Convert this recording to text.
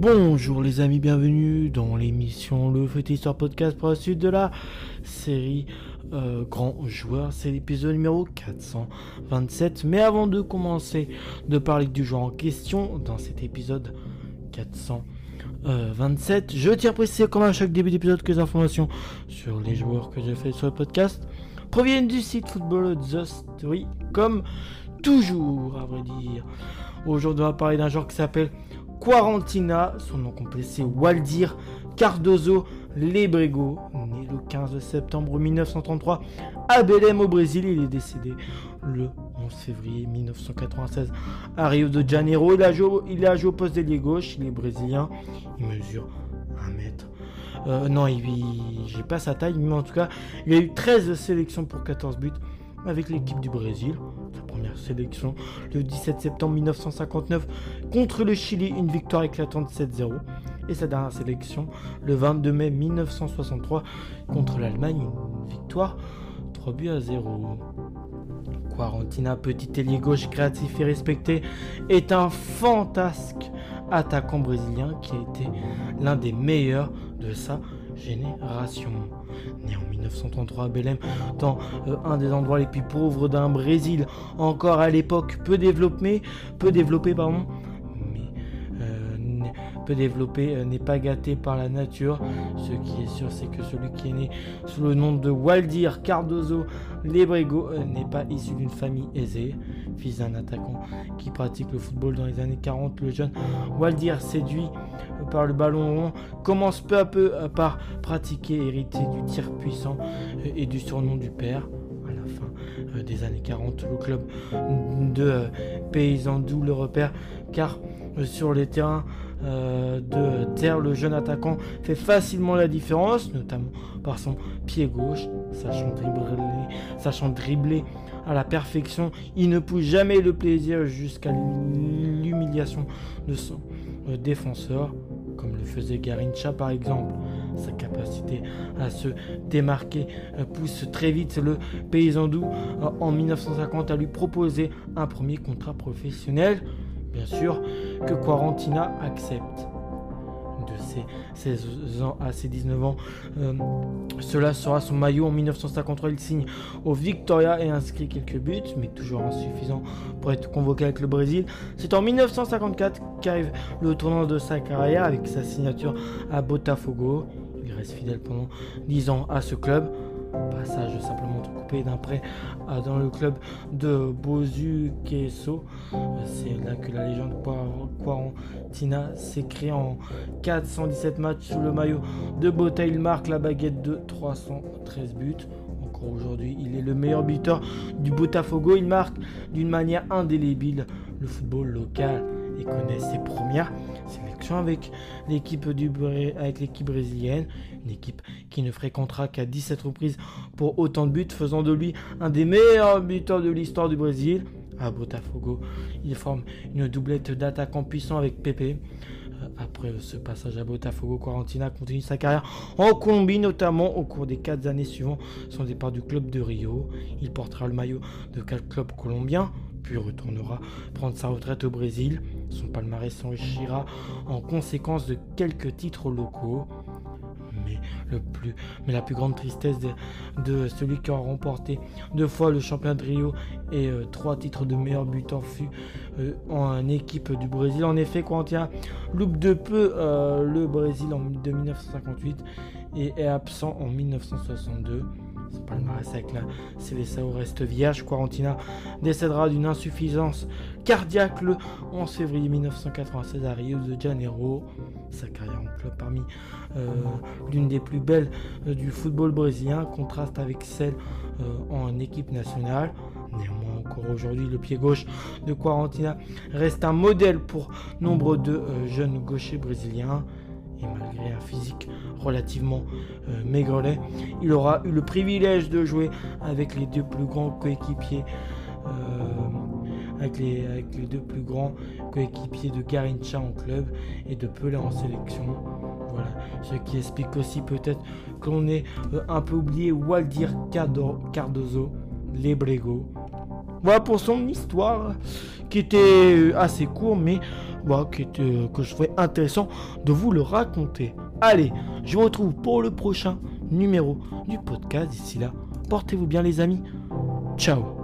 Bonjour les amis, bienvenue dans l'émission Le Foot Histoire Podcast pour la suite de la série euh, Grand Joueur. C'est l'épisode numéro 427. Mais avant de commencer de parler du joueur en question dans cet épisode 427, je tiens à préciser comme à chaque début d'épisode que les informations sur les joueurs que j'ai fait sur le podcast proviennent du site Football The Story comme toujours à vrai dire. Aujourd'hui on va parler d'un joueur qui s'appelle Quarantina, son nom complet c'est Waldir Cardozo Lebrego, né le 15 septembre 1933 à Belém au Brésil. Il est décédé le 11 février 1996 à Rio de Janeiro. Il a joué, au poste d'ailier gauche, il est brésilien, il mesure 1 mètre. Euh, non, il, j'ai pas sa taille, mais en tout cas, il a eu 13 sélections pour 14 buts avec l'équipe du Brésil. Sa première sélection le 17 septembre 1959 contre le Chili, une victoire éclatante 7-0. Et sa dernière sélection le 22 mai 1963 contre l'Allemagne, une victoire 3 buts à 0. Quarantina, petit ailier gauche créatif et respecté, est un fantasque attaquant brésilien qui a été l'un des meilleurs de sa génération. Né en 1933 à Belém, dans euh, un des endroits les plus pauvres d'un Brésil, encore à l'époque peu développé, peu développé pardon, peu développé euh, n'est pas gâté par la nature. Ce qui est sûr, c'est que celui qui est né sous le nom de Waldir Cardozo Lebrego euh, n'est pas issu d'une famille aisée. Fils d'un attaquant qui pratique le football dans les années 40, le jeune Waldir, séduit par le ballon rond, commence peu à peu par pratiquer, hérité du tir puissant euh, et du surnom du père à la fin des années 40. Le club de Paysandou le repère car sur les terrains euh, de terre, le jeune attaquant fait facilement la différence, notamment par son pied gauche, sachant dribbler, sachant dribbler à la perfection. Il ne pousse jamais le plaisir jusqu'à l'humiliation de son euh, défenseur, comme le faisait Garincha par exemple. Sa capacité à se démarquer euh, pousse très vite le paysan doux en 1950 à lui proposer un premier contrat professionnel bien sûr, que Quarantina accepte. De ses 16 ans à ses 19 ans, euh, cela sera son maillot. En 1953, il signe au Victoria et inscrit quelques buts, mais toujours insuffisant pour être convoqué avec le Brésil. C'est en 1954 qu'arrive le tournant de sa carrière avec sa signature à Botafogo. Il reste fidèle pendant 10 ans à ce club. Passage simplement coupé d'un prêt dans le club de Bozu Queso. C'est là que la légende Quarantina s'écrit en 417 matchs sous le maillot de Bota. Il marque la baguette de 313 buts. Encore aujourd'hui, il est le meilleur buteur du Botafogo. Il marque d'une manière indélébile le football local et connaît ses premières avec l'équipe du l'équipe brésilienne, une équipe qui ne fréquentera qu'à 17 reprises pour autant de buts, faisant de lui un des meilleurs buteurs de l'histoire du Brésil. À Botafogo, il forme une doublette d'attaquants puissants avec Pepe. Euh, après ce passage à Botafogo, Quarantina continue sa carrière en Colombie, notamment au cours des 4 années suivant son départ du club de Rio. Il portera le maillot de 4 clubs colombiens, puis retournera prendre sa retraite au Brésil. Son palmarès s'enrichira en conséquence de quelques titres locaux. Mais, la plus grande tristesse de, celui qui a remporté deux fois le championnat de Rio et euh, trois titres de meilleur buteur fut euh, en équipe du Brésil. En effet, Quentin loupe de peu euh, le Brésil en 1958 et est absent en 1962. Son palmarès avec la Célessao reste vierge. Quarantina décédera d'une insuffisance cardiaque le 11 février 1996 à Rio de Janeiro. Sa carrière en club parmi euh, l'une des plus belles euh, du football brésilien contraste avec celle euh, en équipe nationale. Néanmoins, encore aujourd'hui, le pied gauche de Quarantina reste un modèle pour nombre de jeunes gauchers brésiliens et malgré un physique relativement euh, maigrelet, il aura eu le privilège de jouer avec les deux plus grands coéquipiers. Euh, avec, les, deux plus grands coéquipiers de Garincha en club et de Pelé en sélection. Voilà, ce qui explique aussi peut-être qu'on est euh, un peu oublié Waldir Cardozo, Lebrego, Voilà pour son histoire qui était assez court, mais voilà, qui était, que je trouvais intéressant de vous le raconter. Allez, je vous retrouve pour le prochain numéro du podcast. D'ici là, portez-vous bien les amis. Ciao